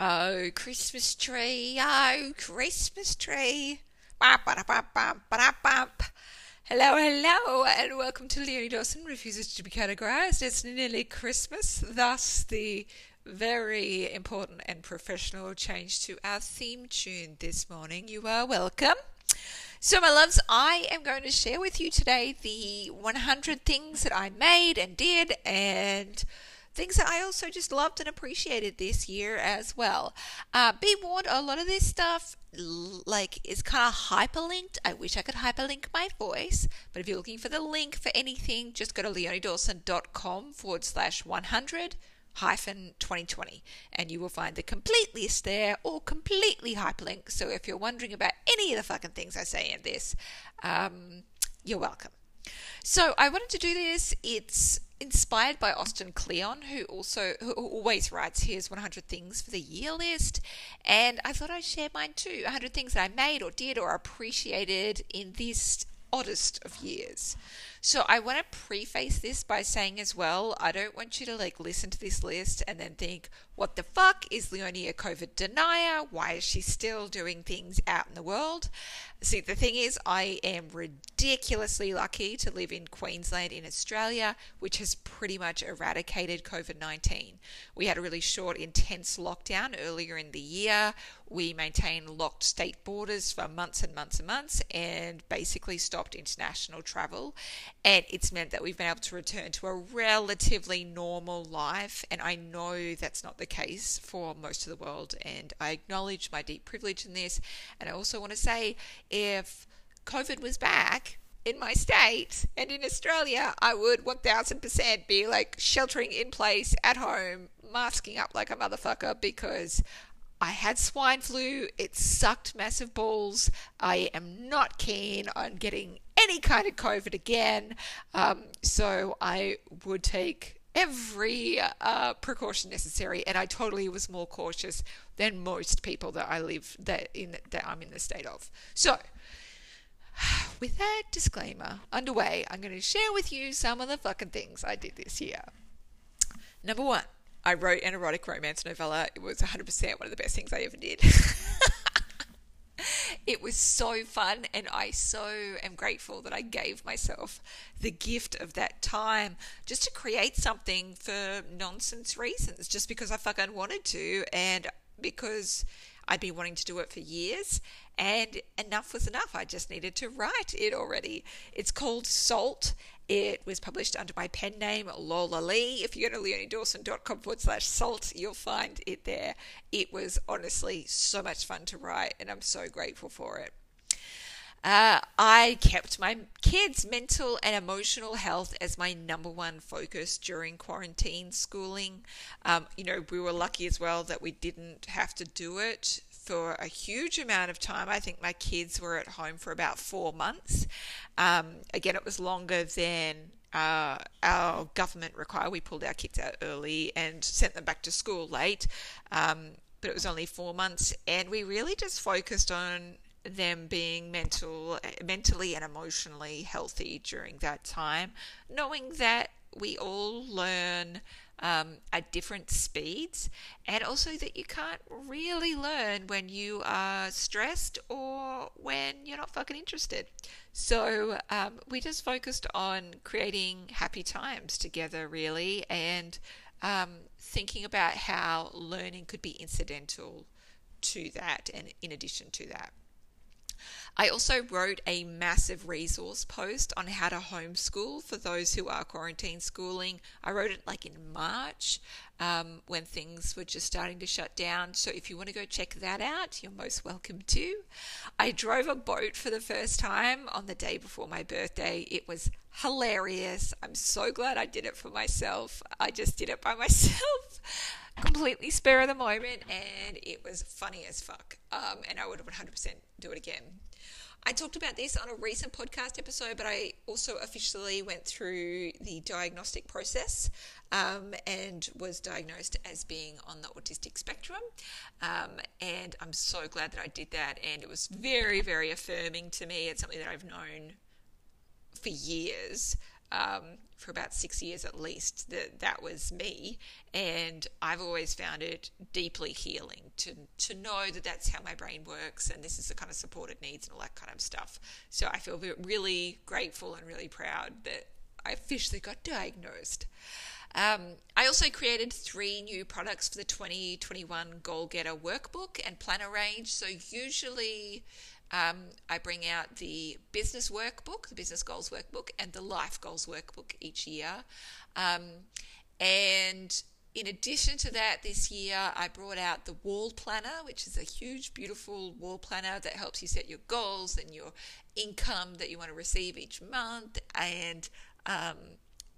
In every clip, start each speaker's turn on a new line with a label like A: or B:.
A: Oh, Christmas tree. Oh, Christmas tree. Bop, bop, bop, bop, bop, bop. Hello, hello, and welcome to Leonie Dawson Refuses to be Categorized. It's nearly Christmas, thus the very important and professional change to our theme tune this morning. You are welcome. So, my loves, I am going to share with you today the 100 things that I made and did and things that I also just loved and appreciated this year as well. Uh, be warned, a lot of this stuff like is kind of hyperlinked. I wish I could hyperlink my voice, but if you're looking for the link for anything, just go to leoniedawson.com forward slash 100 hyphen 2020 and you will find the complete list there or completely hyperlinked. So if you're wondering about any of the fucking things I say in this, um, you're welcome. So I wanted to do this. It's inspired by Austin Kleon, who also who always writes his 100 things for the year list, and I thought I'd share mine too. 100 things that I made or did or appreciated in this oddest of years. So I want to preface this by saying as well, I don't want you to like listen to this list and then think, what the fuck is Leonie a COVID denier? Why is she still doing things out in the world? See, the thing is, I am ridiculously lucky to live in Queensland in Australia, which has pretty much eradicated COVID 19. We had a really short, intense lockdown earlier in the year. We maintained locked state borders for months and months and months and basically stopped international travel. And it's meant that we've been able to return to a relatively normal life. And I know that's not the case for most of the world. And I acknowledge my deep privilege in this. And I also want to say if COVID was back, in my state and in Australia, I would 1000% be like sheltering in place at home, masking up like a motherfucker because I had swine flu. It sucked massive balls. I am not keen on getting any kind of COVID again. Um, so I would take every uh, precaution necessary, and I totally was more cautious than most people that I live that in that I'm in the state of. So, with that disclaimer underway, I'm going to share with you some of the fucking things I did this year. Number one, I wrote an erotic romance novella. It was 100% one of the best things I ever did. it was so fun, and I so am grateful that I gave myself the gift of that time just to create something for nonsense reasons, just because I fucking wanted to, and because I'd been wanting to do it for years, and enough was enough. I just needed to write it already. It's called Salt. It was published under my pen name, Lola Lee. If you go to leoniedawson.com forward slash salt, you'll find it there. It was honestly so much fun to write, and I'm so grateful for it. Uh, I kept my kids' mental and emotional health as my number one focus during quarantine schooling. Um, you know, we were lucky as well that we didn't have to do it for a huge amount of time. I think my kids were at home for about four months. Um, again, it was longer than uh, our government required. We pulled our kids out early and sent them back to school late, um, but it was only four months, and we really just focused on them being mental, mentally and emotionally healthy during that time, knowing that we all learn um, at different speeds, and also that you can't really learn when you are stressed or when you're not fucking interested. So um, we just focused on creating happy times together, really, and um, thinking about how learning could be incidental to that and in addition to that. I also wrote a massive resource post on how to homeschool for those who are quarantine schooling. I wrote it like in March um, when things were just starting to shut down. So if you want to go check that out, you're most welcome to. I drove a boat for the first time on the day before my birthday. It was hilarious. I'm so glad I did it for myself. I just did it by myself completely spare of the moment and it was funny as fuck. Um, and I would 100% do it again. I talked about this on a recent podcast episode, but I also officially went through the diagnostic process um, and was diagnosed as being on the autistic spectrum. Um, and I'm so glad that I did that. And it was very, very affirming to me. It's something that I've known for years. Um, for about six years at least that that was me. And i've always found it deeply healing to to know that that's how my brain works and this is the kind of support it needs and all that kind of stuff. So i feel really grateful and really proud that i officially got diagnosed. Um, I also created three new products for the 2021 Goal Getter workbook and planner range. So, usually um, I bring out the business workbook, the business goals workbook, and the life goals workbook each year. Um, and in addition to that, this year I brought out the wall planner, which is a huge, beautiful wall planner that helps you set your goals and your income that you want to receive each month and um,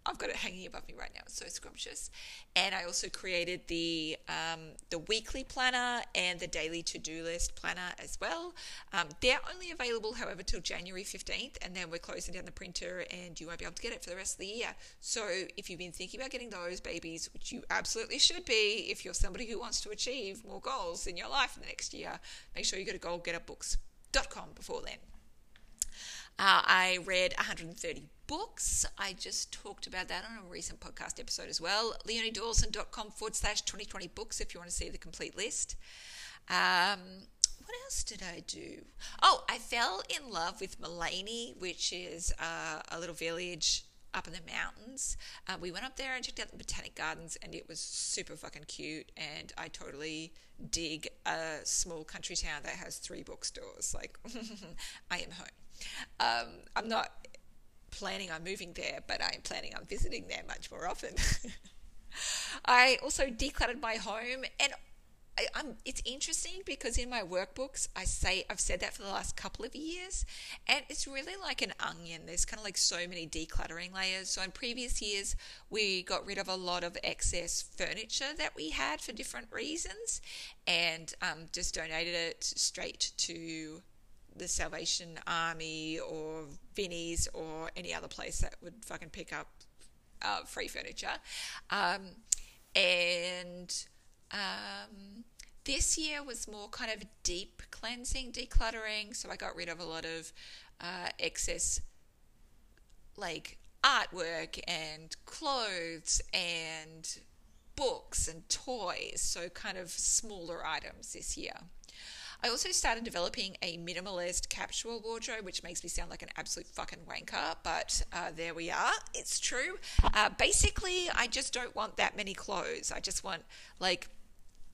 A: I've got it hanging above me right now. It's so scrumptious. And I also created the um, the weekly planner and the daily to do list planner as well. Um, they're only available, however, till January 15th, and then we're closing down the printer, and you won't be able to get it for the rest of the year. So if you've been thinking about getting those babies, which you absolutely should be, if you're somebody who wants to achieve more goals in your life in the next year, make sure you go to goalgetterbooks.com before then. Uh, I read 130 books. I just talked about that on a recent podcast episode as well. leoniedawson.com forward slash 2020 books if you want to see the complete list. Um, what else did I do? Oh, I fell in love with Maleny, which is uh, a little village up in the mountains. Uh, we went up there and checked out the botanic gardens, and it was super fucking cute. And I totally dig a small country town that has three bookstores. Like, I am home. Um, I'm not planning on moving there, but I'm planning on visiting there much more often. I also decluttered my home, and I, it's interesting because in my workbooks, I say I've said that for the last couple of years, and it's really like an onion. There's kind of like so many decluttering layers. So in previous years, we got rid of a lot of excess furniture that we had for different reasons, and um, just donated it straight to the Salvation Army or Vinnie's or any other place that would fucking pick up uh, free furniture. Um, and um, this year was more kind of deep cleansing, decluttering. So I got rid of a lot of uh, excess, like artwork and clothes and books and toys. So kind of smaller items this year. I also started developing a minimalist capsule wardrobe, which makes me sound like an absolute fucking wanker, but uh, there we are. It's true. Uh, basically, I just don't want that many clothes. I just want like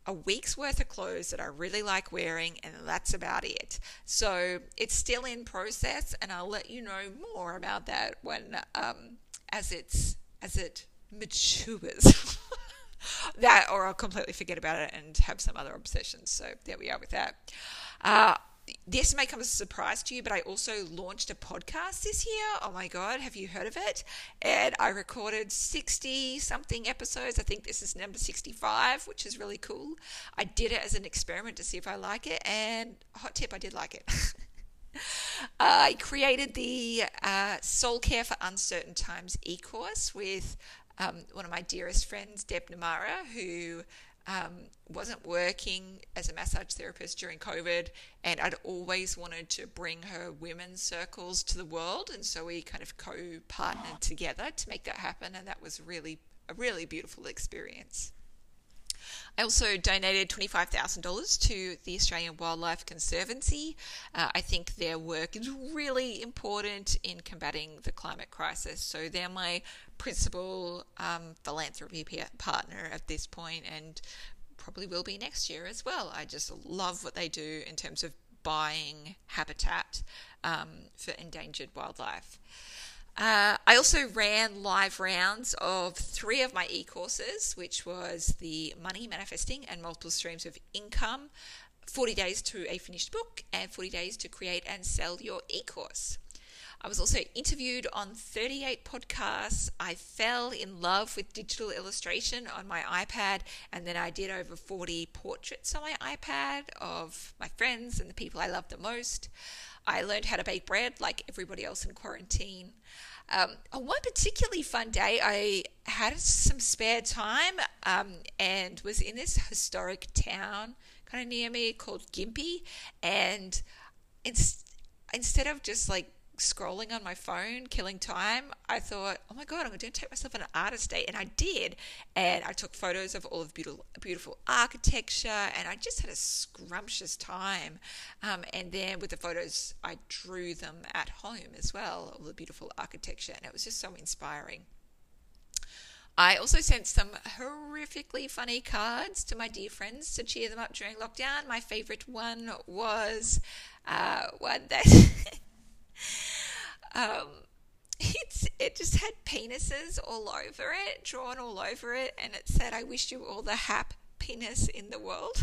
A: a week's worth of clothes that I really like wearing, and that's about it. So it's still in process, and I'll let you know more about that when um, as it's as it matures. that, or I'll completely forget about it and have some other obsessions. So there we are with that. Uh, this may come as a surprise to you, but I also launched a podcast this year. Oh my God, have you heard of it? And I recorded 60 something episodes. I think this is number 65, which is really cool. I did it as an experiment to see if I like it, and hot tip, I did like it. I created the uh, Soul Care for Uncertain Times e course with um, one of my dearest friends, Deb Namara, who um, wasn't working as a massage therapist during COVID, and I'd always wanted to bring her women's circles to the world, and so we kind of co-partnered together to make that happen, and that was really a really beautiful experience. I also donated $25,000 to the Australian Wildlife Conservancy. Uh, I think their work is really important in combating the climate crisis. So they're my principal um, philanthropy partner at this point and probably will be next year as well. I just love what they do in terms of buying habitat um, for endangered wildlife. Uh, I also ran live rounds of three of my e courses, which was the Money Manifesting and Multiple Streams of Income, 40 Days to a Finished Book, and 40 Days to Create and Sell Your e course. I was also interviewed on 38 podcasts. I fell in love with digital illustration on my iPad, and then I did over 40 portraits on my iPad of my friends and the people I love the most. I learned how to bake bread like everybody else in quarantine. Um, on one particularly fun day, I had some spare time um, and was in this historic town kind of near me called Gympie. And instead of just like scrolling on my phone, killing time, I thought, oh my God, I'm going to take myself an artist day. And I did. And I took photos of all of beautiful, beautiful architecture and I just had a scrumptious time. Um, and then with the photos, I drew them at home as well, all the beautiful architecture. And it was just so inspiring. I also sent some horrifically funny cards to my dear friends to cheer them up during lockdown. My favorite one was uh, one that um, it's it just had penises all over it, drawn all over it, and it said, "I wish you all the happiness in the world."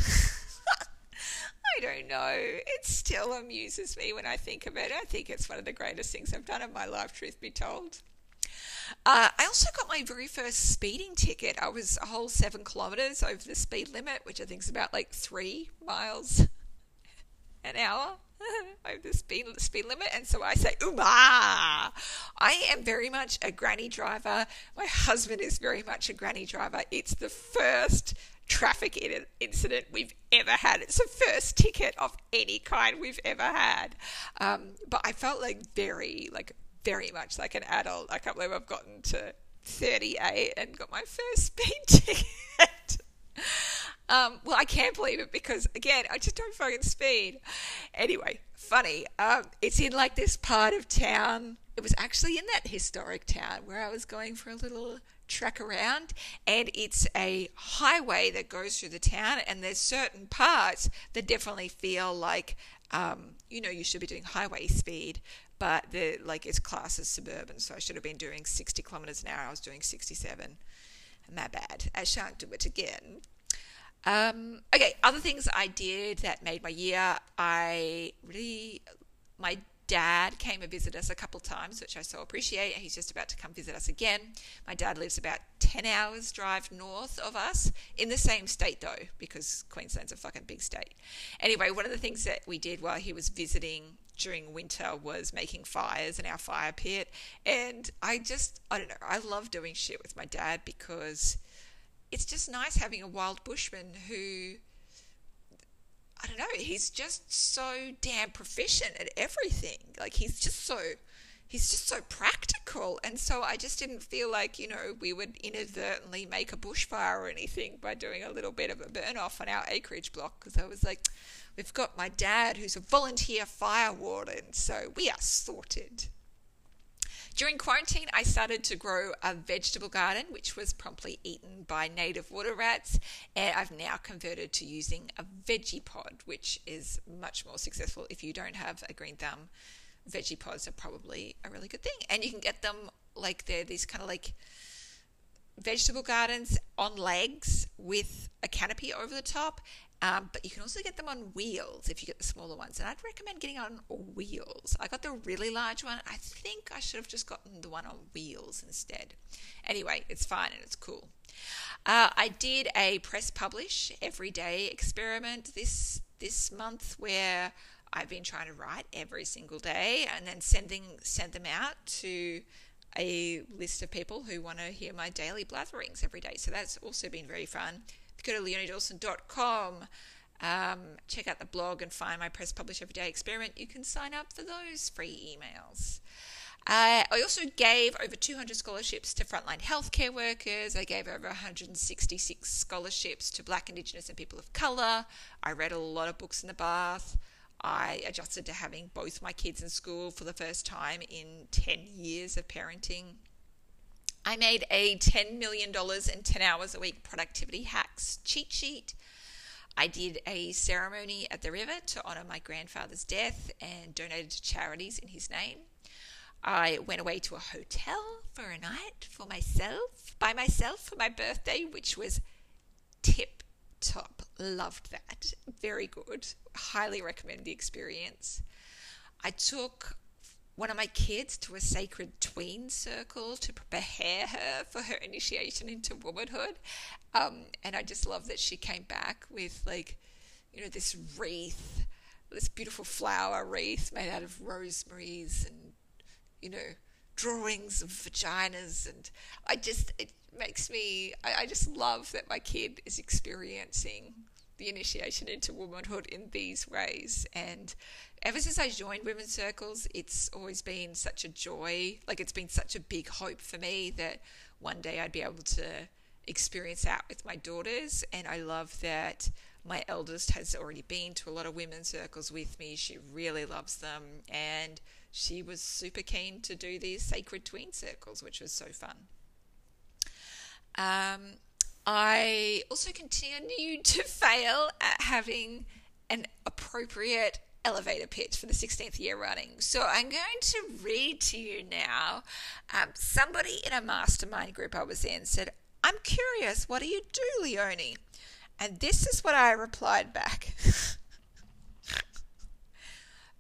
A: I don't know. It still amuses me when I think of it. I think it's one of the greatest things I've done in my life, truth be told. Uh, I also got my very first speeding ticket. I was a whole seven kilometres over the speed limit, which I think is about like three miles an hour over the speed, speed limit. And so I say, Uma! I am very much a granny driver. My husband is very much a granny driver. It's the first traffic incident we've ever had. It's the first ticket of any kind we've ever had. Um, but I felt like very, like very much like an adult. I can't believe I've gotten to 38 and got my first speed ticket. Um, well, I can't believe it because, again, I just don't fucking speed. Anyway, funny. Um, it's in like this part of town. It was actually in that historic town where I was going for a little trek around, and it's a highway that goes through the town, and there's certain parts that definitely feel like um, you know you should be doing highway speed but the like it's classed as suburban, so I should have been doing 60 kilometers an hour. I was doing 67. My bad. I shan't do it again. Um, okay, other things I did that made my year. I really, my dad came and visited us a couple times, which I so appreciate. And he's just about to come visit us again. My dad lives about 10 hours drive north of us in the same state, though, because Queensland's a fucking big state. Anyway, one of the things that we did while he was visiting during winter was making fires in our fire pit. And I just, I don't know, I love doing shit with my dad because it's just nice having a wild bushman who I don't know, he's just so damn proficient at everything. Like he's just so he's just so practical and so I just didn't feel like, you know, we would inadvertently make a bushfire or anything by doing a little bit of a burn off on our acreage block because I was like we've got my dad who's a volunteer fire warden, so we are sorted. During quarantine, I started to grow a vegetable garden, which was promptly eaten by native water rats, and I've now converted to using a veggie pod, which is much more successful if you don't have a green thumb. Veggie pods are probably a really good thing, and you can get them like they're these kind of like vegetable gardens on legs with a canopy over the top um, but you can also get them on wheels if you get the smaller ones. And I'd recommend getting on wheels. I got the really large one. I think I should have just gotten the one on wheels instead. Anyway, it's fine and it's cool. Uh, I did a press publish every day experiment this this month where I've been trying to write every single day and then sending send them out to a list of people who want to hear my daily blatherings every day. So that's also been very fun go to leoniedawson.com, um, check out the blog and find my press publish every day experiment. You can sign up for those free emails. Uh, I also gave over 200 scholarships to frontline healthcare workers. I gave over 166 scholarships to Black, Indigenous, and people of colour. I read a lot of books in the bath. I adjusted to having both my kids in school for the first time in 10 years of parenting. I made a $10 million in 10 hours a week productivity hacks cheat sheet. I did a ceremony at the river to honour my grandfather's death and donated to charities in his name. I went away to a hotel for a night for myself, by myself for my birthday, which was tip top. Loved that. Very good. Highly recommend the experience. I took one of my kids to a sacred tween circle to prepare her for her initiation into womanhood. Um, and I just love that she came back with, like, you know, this wreath, this beautiful flower wreath made out of rosemaries and, you know, drawings of vaginas. And I just, it makes me, I, I just love that my kid is experiencing the initiation into womanhood in these ways and ever since I joined women's circles, it's always been such a joy. Like it's been such a big hope for me that one day I'd be able to experience that with my daughters. And I love that my eldest has already been to a lot of women's circles with me. She really loves them. And she was super keen to do these sacred tween circles, which was so fun. Um, I also continued to fail at having an appropriate elevator pitch for the 16th year running. So I'm going to read to you now. Um, somebody in a mastermind group I was in said, I'm curious, what do you do, Leonie? And this is what I replied back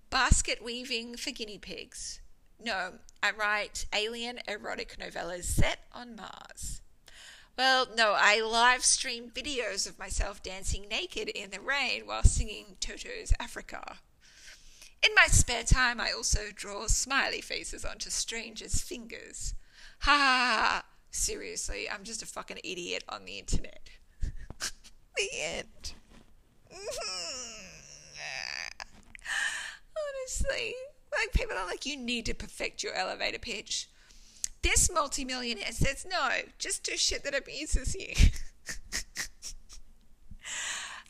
A: Basket weaving for guinea pigs. No, I write alien erotic novellas set on Mars. Well, no, I live stream videos of myself dancing naked in the rain while singing Toto's Africa. In my spare time, I also draw smiley faces onto strangers' fingers. Ha ha ha! Seriously, I'm just a fucking idiot on the internet. the end. Honestly, like people are like, you need to perfect your elevator pitch. This multimillionaire says no, just do shit that abuses you.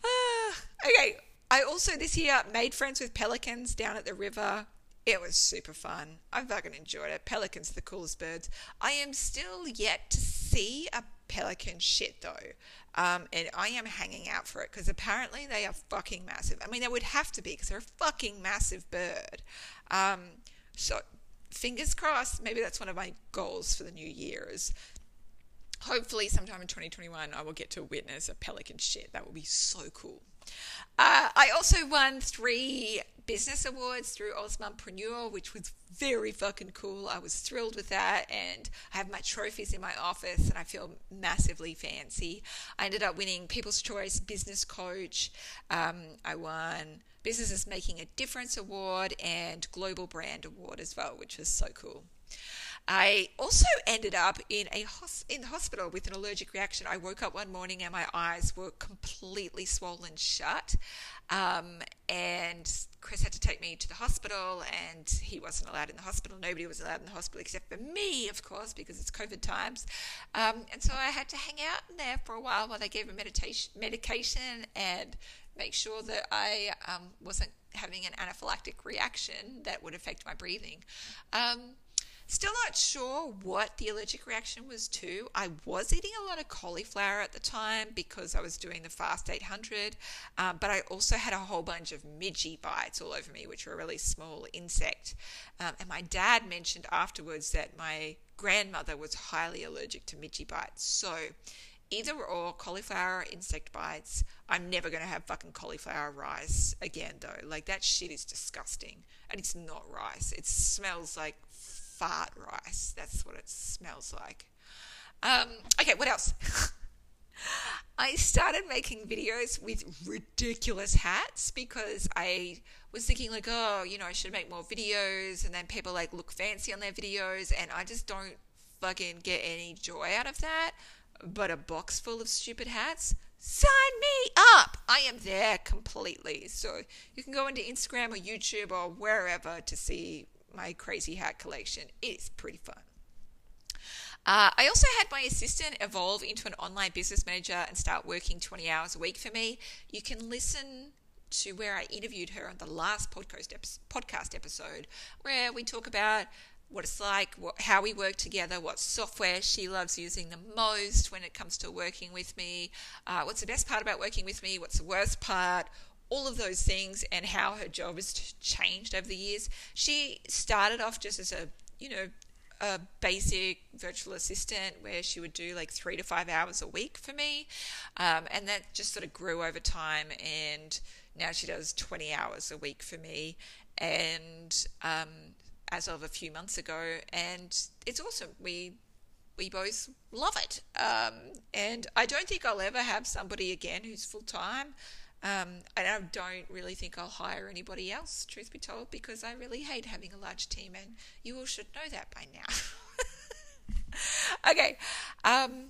A: uh, okay, I also this year made friends with pelicans down at the river. It was super fun. I fucking enjoyed it. Pelicans are the coolest birds. I am still yet to see a pelican shit though. Um, and I am hanging out for it because apparently they are fucking massive. I mean, they would have to be because they're a fucking massive bird. Um, so fingers crossed, maybe that's one of my goals for the new year is hopefully sometime in 2021 I will get to witness a pelican shit. That would be so cool. Uh, I also won three business awards through AusMumpreneur, which was very fucking cool. I was thrilled with that, and I have my trophies in my office, and I feel massively fancy. I ended up winning People's Choice Business Coach. Um, I won Businesses Making a Difference Award and Global Brand Award as well, which was so cool. I also ended up in a hos- in the hospital with an allergic reaction. I woke up one morning and my eyes were completely swollen shut. Um, and Chris had to take me to the hospital, and he wasn't allowed in the hospital. Nobody was allowed in the hospital except for me, of course, because it's COVID times. Um, and so I had to hang out in there for a while while they gave me meditation, medication and make sure that I um, wasn't having an anaphylactic reaction that would affect my breathing. Um, Still not sure what the allergic reaction was to. I was eating a lot of cauliflower at the time because I was doing the Fast 800, um, but I also had a whole bunch of midgey bites all over me, which were a really small insect. Um, and my dad mentioned afterwards that my grandmother was highly allergic to midgey bites. So either or cauliflower insect bites. I'm never going to have fucking cauliflower rice again, though. Like, that shit is disgusting. And it's not rice. It smells like fart rice. That's what it smells like. Um, okay, what else? I started making videos with ridiculous hats because I was thinking like, oh, you know, I should make more videos, and then people like look fancy on their videos, and I just don't fucking get any joy out of that. But a box full of stupid hats, sign me up. I am there completely. So you can go into Instagram or YouTube or wherever to see my crazy hat collection. It's pretty fun. Uh, I also had my assistant evolve into an online business manager and start working 20 hours a week for me. You can listen to where I interviewed her on the last podcast episode, where we talk about what it's like, what, how we work together, what software she loves using the most when it comes to working with me, uh, what's the best part about working with me, what's the worst part, all of those things and how her job has changed over the years. She started off just as a, you know, a basic virtual assistant where she would do like three to five hours a week for me. Um, and that just sort of grew over time. And now she does 20 hours a week for me. And um, as of a few months ago, and it's awesome. We we both love it. Um, and I don't think I'll ever have somebody again who's full time. Um, and I don't really think I'll hire anybody else, truth be told, because I really hate having a large team, and you all should know that by now. okay. Um,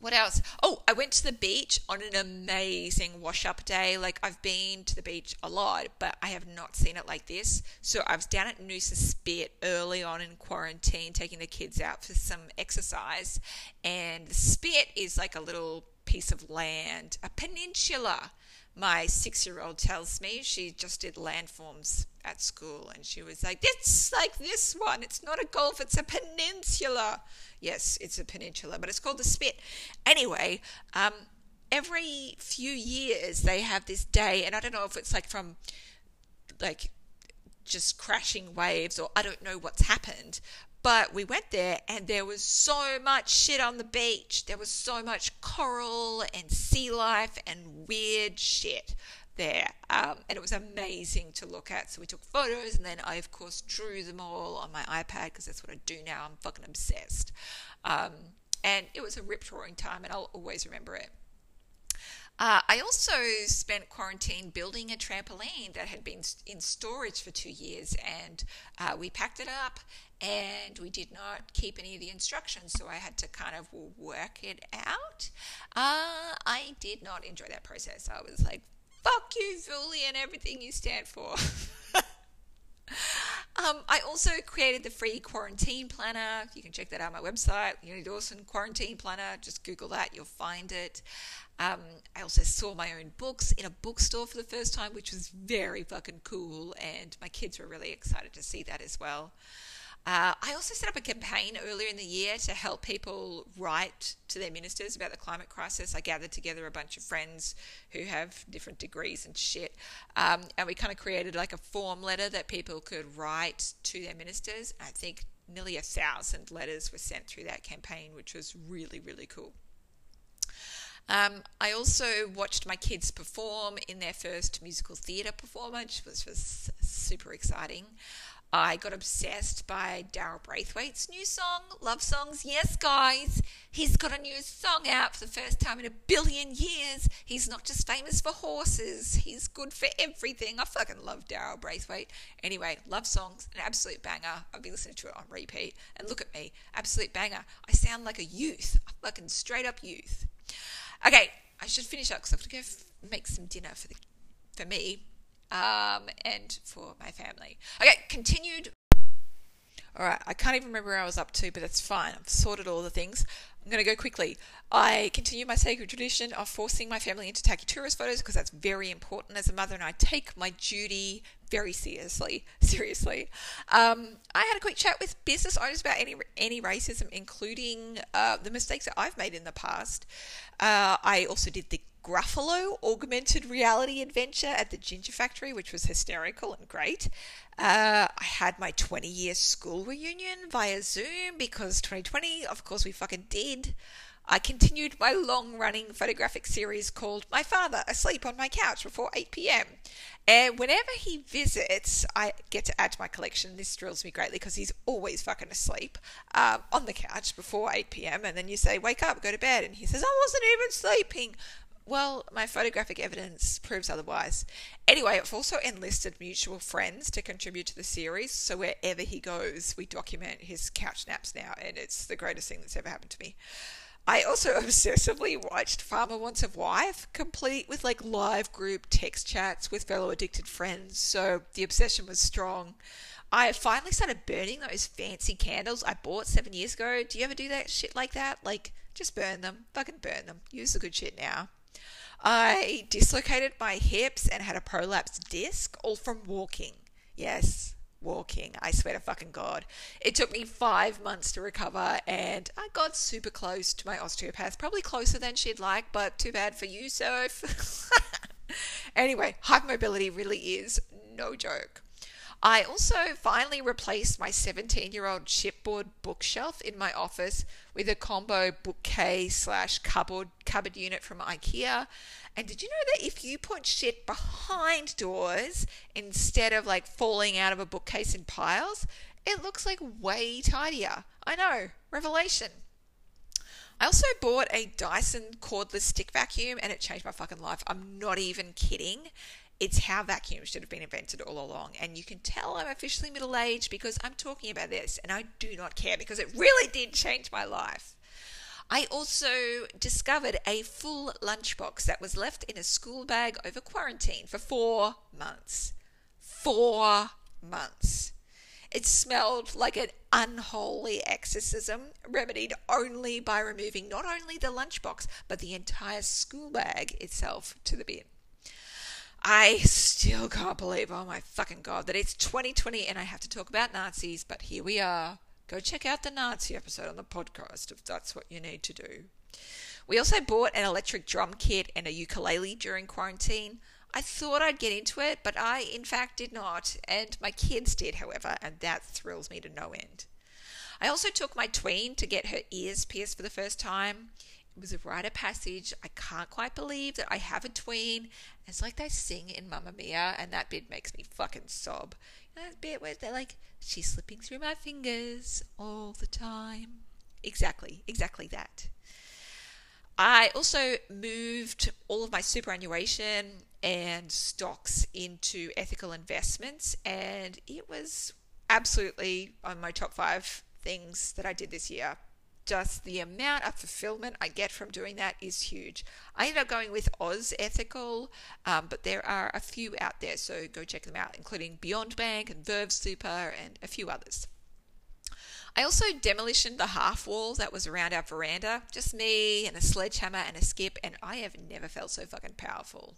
A: what else? Oh, I went to the beach on an amazing wash up day. Like, I've been to the beach a lot, but I have not seen it like this. So, I was down at Noosa Spit early on in quarantine, taking the kids out for some exercise. And the Spit is like a little piece of land, a peninsula. My six year old tells me she just did landforms at school and she was like, It's like this one. It's not a gulf, it's a peninsula. Yes, it's a peninsula, but it's called the Spit. Anyway, um, every few years they have this day, and I don't know if it's like from like just crashing waves or I don't know what's happened, but we went there and there was so much shit on the beach. There was so much coral and sea life and weird shit there. Um, and it was amazing to look at. So we took photos and then I, of course, drew them all on my iPad because that's what I do now. I'm fucking obsessed. Um, and it was a rip roaring time and I'll always remember it. Uh, I also spent quarantine building a trampoline that had been in storage for two years, and uh, we packed it up and we did not keep any of the instructions, so I had to kind of work it out. Uh, I did not enjoy that process. I was like, fuck you, Julie, and everything you stand for. Um, I also created the free quarantine planner. You can check that out on my website, Leonie Dawson Quarantine Planner. Just Google that, you'll find it. Um, I also saw my own books in a bookstore for the first time, which was very fucking cool, and my kids were really excited to see that as well. Uh, I also set up a campaign earlier in the year to help people write to their ministers about the climate crisis. I gathered together a bunch of friends who have different degrees and shit, um, and we kind of created like a form letter that people could write to their ministers. I think nearly a thousand letters were sent through that campaign, which was really, really cool. Um, I also watched my kids perform in their first musical theatre performance, which was super exciting. I got obsessed by Daryl Braithwaite's new song, Love Songs. Yes, guys, he's got a new song out for the first time in a billion years. He's not just famous for horses, he's good for everything. I fucking love Daryl Braithwaite. Anyway, Love Songs, an absolute banger. I've been listening to it on repeat. And look at me, absolute banger. I sound like a youth, a fucking straight up youth. Okay, I should finish up because I have got to go f- make some dinner for the for me um, and for my family. Okay, continued. All right, I can't even remember where I was up to, but that's fine. I've sorted all the things. I'm going to go quickly. I continue my sacred tradition of forcing my family into taking tourist photos because that's very important as a mother, and I take my duty very seriously. Seriously, um, I had a quick chat with business owners about any any racism, including uh, the mistakes that I've made in the past. Uh, I also did the Gruffalo augmented reality adventure at the Ginger Factory, which was hysterical and great. Uh, I had my 20 year school reunion via Zoom because 2020, of course, we fucking did. I continued my long running photographic series called My Father Asleep on My Couch Before 8 pm. And whenever he visits, I get to add to my collection. This thrills me greatly because he's always fucking asleep um, on the couch before 8 pm. And then you say, Wake up, go to bed. And he says, I wasn't even sleeping. Well, my photographic evidence proves otherwise. Anyway, I've also enlisted mutual friends to contribute to the series, so wherever he goes, we document his couch naps now, and it's the greatest thing that's ever happened to me. I also obsessively watched Farmer Wants a Wife, complete with like live group text chats with fellow addicted friends, so the obsession was strong. I finally started burning those fancy candles I bought seven years ago. Do you ever do that shit like that? Like, just burn them. Fucking burn them. Use the good shit now. I dislocated my hips and had a prolapsed disc, all from walking. Yes, walking. I swear to fucking God. It took me five months to recover, and I got super close to my osteopath. Probably closer than she'd like, but too bad for you, Soph. anyway, hypermobility really is no joke. I also finally replaced my 17 year old chipboard bookshelf in my office with a combo bookcase slash cupboard cupboard unit from IKEA. And did you know that if you put shit behind doors instead of like falling out of a bookcase in piles, it looks like way tidier? I know, revelation. I also bought a Dyson cordless stick vacuum and it changed my fucking life. I'm not even kidding. It's how vacuums should have been invented all along. And you can tell I'm officially middle aged because I'm talking about this and I do not care because it really did change my life. I also discovered a full lunchbox that was left in a school bag over quarantine for four months. Four months. It smelled like an unholy exorcism, remedied only by removing not only the lunchbox, but the entire school bag itself to the bin. I still can't believe, oh my fucking god, that it's 2020 and I have to talk about Nazis, but here we are. Go check out the Nazi episode on the podcast if that's what you need to do. We also bought an electric drum kit and a ukulele during quarantine. I thought I'd get into it, but I, in fact, did not, and my kids did, however, and that thrills me to no end. I also took my tween to get her ears pierced for the first time. It was a rite of passage. I can't quite believe that I have a tween. It's like they sing in Mamma Mia, and that bit makes me fucking sob. You know that bit where they're like, she's slipping through my fingers all the time. Exactly, exactly that. I also moved all of my superannuation and stocks into ethical investments, and it was absolutely on my top five things that I did this year. Just the amount of fulfillment I get from doing that is huge. I ended up going with Oz Ethical, um, but there are a few out there, so go check them out, including Beyond Bank and Verve Super and a few others. I also demolitioned the half wall that was around our veranda. Just me and a sledgehammer and a skip, and I have never felt so fucking powerful.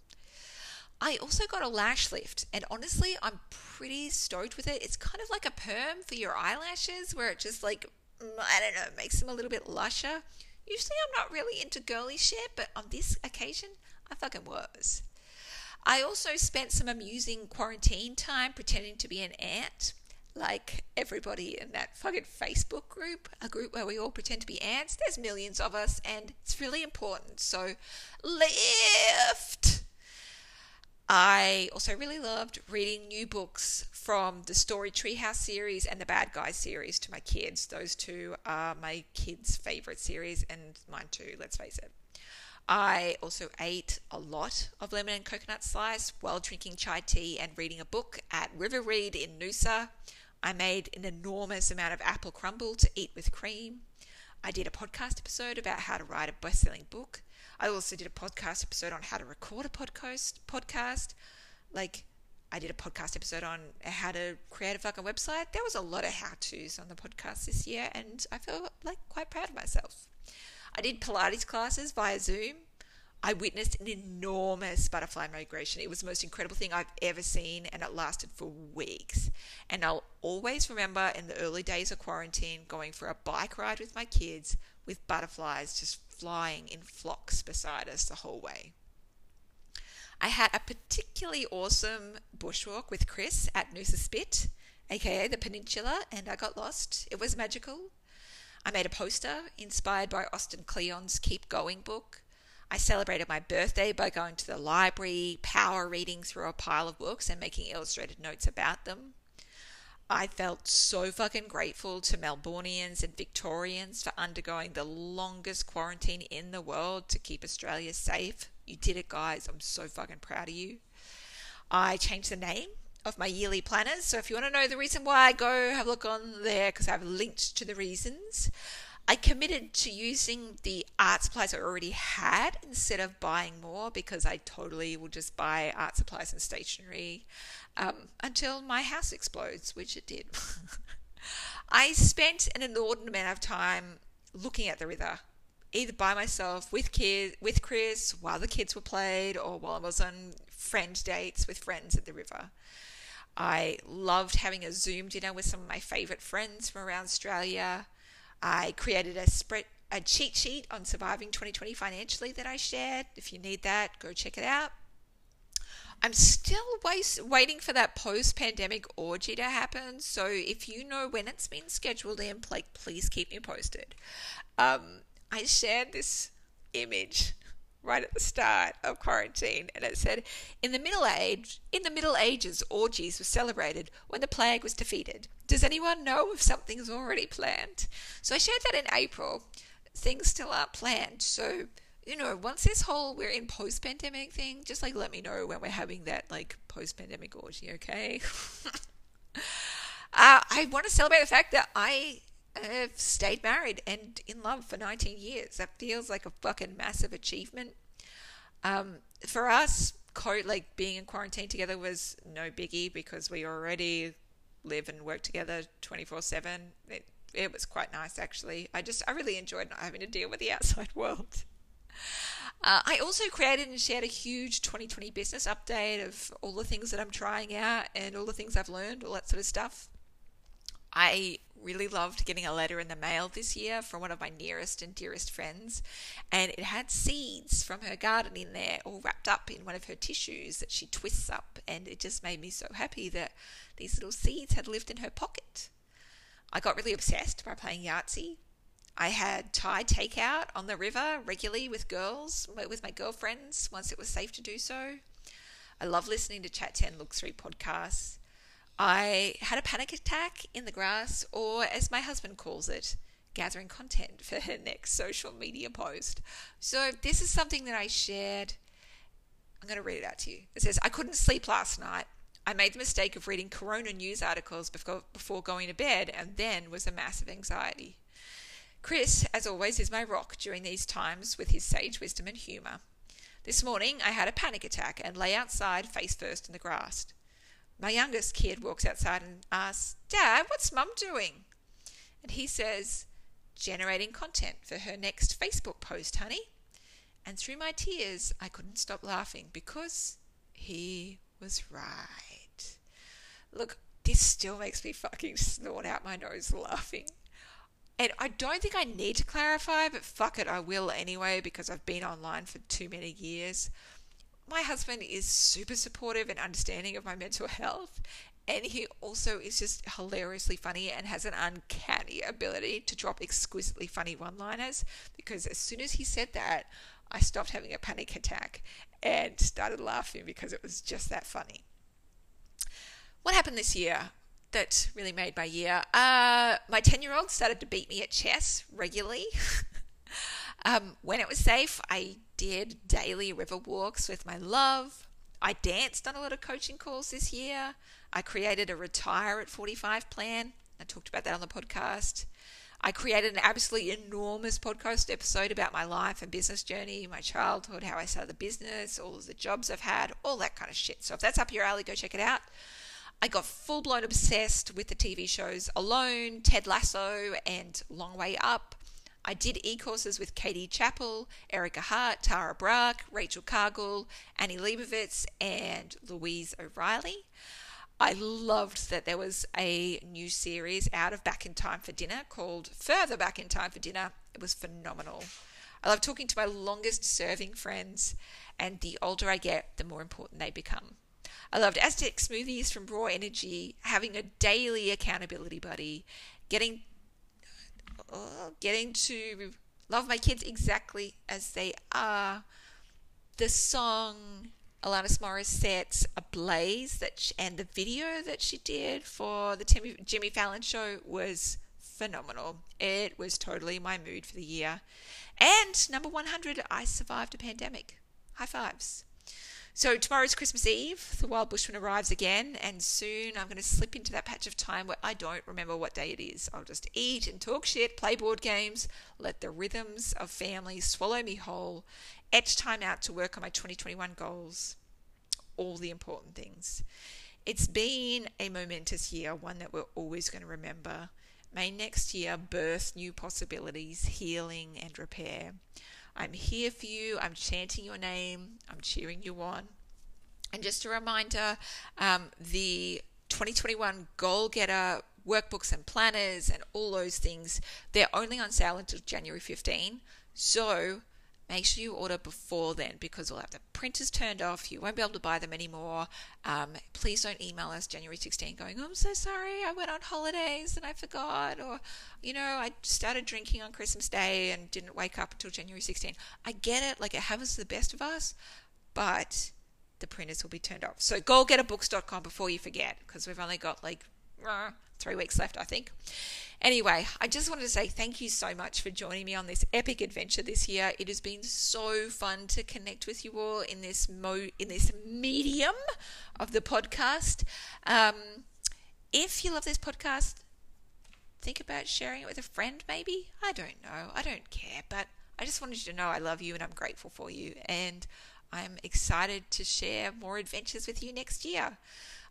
A: I also got a lash lift, and honestly, I'm pretty stoked with it. It's kind of like a perm for your eyelashes, where it just like, Mm, I don't know, makes them a little bit lusher. Usually, I'm not really into girly shit, but on this occasion, I fucking was. I also spent some amusing quarantine time pretending to be an ant like everybody in that fucking Facebook group, a group where we all pretend to be ants. There's millions of us, and it's really important. So, lift! I also really loved reading new books from the Story Treehouse series and the Bad Guys series to my kids. Those two are my kids' favorite series, and mine too, let's face it. I also ate a lot of lemon and coconut slice while drinking chai tea and reading a book at River Reed in Noosa. I made an enormous amount of apple crumble to eat with cream. I did a podcast episode about how to write a best-selling book. I also did a podcast episode on how to record a podcast. Podcast, like I did a podcast episode on how to create a fucking website. There was a lot of how-tos on the podcast this year, and I feel like quite proud of myself. I did Pilates classes via Zoom. I witnessed an enormous butterfly migration. It was the most incredible thing I've ever seen, and it lasted for weeks. And I'll always remember in the early days of quarantine going for a bike ride with my kids with butterflies just flying in flocks beside us the whole way. I had a particularly awesome bushwalk with Chris at Noosa Spit, aka the Peninsula, and I got lost. It was magical. I made a poster inspired by Austin Kleon's Keep Going book I celebrated my birthday by going to the library, power reading through a pile of books, and making illustrated notes about them. I felt so fucking grateful to Melburnians and Victorians for undergoing the longest quarantine in the world to keep Australia safe. You did it, guys. I'm so fucking proud of you. I changed the name of my yearly planners. So if you want to know the reason why, go have a look on there because I've linked to the reasons. I committed to using the art supplies I already had instead of buying more because I totally will just buy art supplies and stationery um, until my house explodes, which it did. I spent an inordinate amount of time looking at the river, either by myself with kids, with Chris, while the kids were played, or while I was on friend dates with friends at the river. I loved having a Zoom dinner with some of my favourite friends from around Australia. I created a spread a cheat sheet on surviving 2020 financially that I shared. If you need that, go check it out. I'm still wait, waiting for that post pandemic orgy to happen. So if you know when it's been scheduled in, like, please keep me posted. Um, I shared this image right at the start of quarantine, and it said, "In the Middle Age, in the Middle Ages, orgies were celebrated when the plague was defeated. Does anyone know if something's already planned?" So I shared that in April. Things still aren't planned, so you know, once this whole we're in post pandemic thing, just like let me know when we're having that like post pandemic orgy, okay? uh, I want to celebrate the fact that I I've stayed married and in love for 19 years. That feels like a fucking massive achievement. Um, for us, co- like being in quarantine together was no biggie because we already live and work together 24 7. It was quite nice actually. I just, I really enjoyed not having to deal with the outside world. Uh, I also created and shared a huge 2020 business update of all the things that I'm trying out and all the things I've learned, all that sort of stuff. I really loved getting a letter in the mail this year from one of my nearest and dearest friends, and it had seeds from her garden in there, all wrapped up in one of her tissues that she twists up, and it just made me so happy that these little seeds had lived in her pocket. I got really obsessed by playing Yahtzee. I had Thai takeout on the river regularly with girls, with my girlfriends, once it was safe to do so. I love listening to Chat 10 Look 3 podcasts. I had a panic attack in the grass, or as my husband calls it, gathering content for her next social media post. So, this is something that I shared. I'm going to read it out to you. It says, I couldn't sleep last night. I made the mistake of reading corona news articles before, going to bed, and then was a massive anxiety. Chris, as always, is my rock during these times with his sage wisdom and humour. This morning I had a panic attack and lay outside face first in the grass. My youngest kid walks outside and asks, Dad, what's mum doing? And he says, generating content for her next Facebook post, honey. And through my tears, I couldn't stop laughing because he was right. Look, this still makes me fucking snort out my nose laughing. And I don't think I need to clarify, but fuck it, I will anyway because I've been online for too many years my husband is super supportive and understanding of my mental health. And he also is just hilariously funny and has an uncanny ability to drop exquisitely funny one liners. Because as soon as he said that, I stopped having a panic attack and started laughing because it was just that funny. What happened this year that really made my year? Uh, my 10 year old started to beat me at chess regularly. Um, when it was safe, I did daily river walks with my love. I danced on a lot of coaching calls this year. I created a retire at 45 plan. I talked about that on the podcast. I created an absolutely enormous podcast episode about my life and business journey, my childhood, how I started the business, all of the jobs I've had, all that kind of shit. So if that's up your alley, go check it out. I got full blown obsessed with the TV shows Alone, Ted Lasso, and Long Way Up. I did e courses with Katie Chappell, Erica Hart, Tara Brach, Rachel Cargle, Annie Leibovitz, and Louise O'Reilly. I loved that there was a new series out of Back in Time for Dinner called Further Back in Time for Dinner. It was phenomenal. I love talking to my longest serving friends, and the older I get, the more important they become. I loved Aztec smoothies from Raw Energy, having a daily accountability buddy, getting uh, getting to love my kids exactly as they are. The song Alanis Morissette's "Ablaze" that she, and the video that she did for the Timmy, Jimmy Fallon show was phenomenal. It was totally my mood for the year. And number 100, I survived a pandemic. High fives. So tomorrow's Christmas Eve. The Wild Bushman arrives again, and soon I'm going to slip into that patch of time where I don't remember what day it is. I'll just eat and talk shit, play board games, let the rhythms of family swallow me whole, etch time out to work on my 2021 goals. All the important things. It's been a momentous year, one that we're always going to remember. May next year birth new possibilities, healing, and repair. I'm here for you. I'm chanting your name. I'm cheering you on. And just a reminder um, the 2021 Goal Getter workbooks and planners and all those things, they're only on sale until January 15. So make sure you order before then because we'll have the printers turned off. You won't be able to buy them anymore. Um, please don't email us January 16 going, I'm so sorry, I went on holidays and I forgot, or, you know, I started drinking on Christmas Day and didn't wake up until January 16. I get it, like it happens to the best of us, but the printers will be turned off. So goalgetterbooks.com before you forget because we've only got like three weeks left, I think. Anyway, I just wanted to say thank you so much for joining me on this epic adventure this year. It has been so fun to connect with you all in this mo in this medium of the podcast. Um, if you love this podcast, think about sharing it with a friend, maybe. I don't know. I don't care, but I just wanted you to know I love you and I'm grateful for you. And I'm excited to share more adventures with you next year.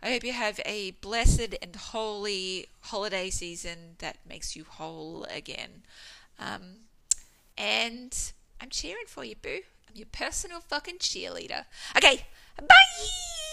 A: I hope you have a blessed and holy holiday season that makes you whole again. Um, and I'm cheering for you, boo. I'm your personal fucking cheerleader. Okay, bye!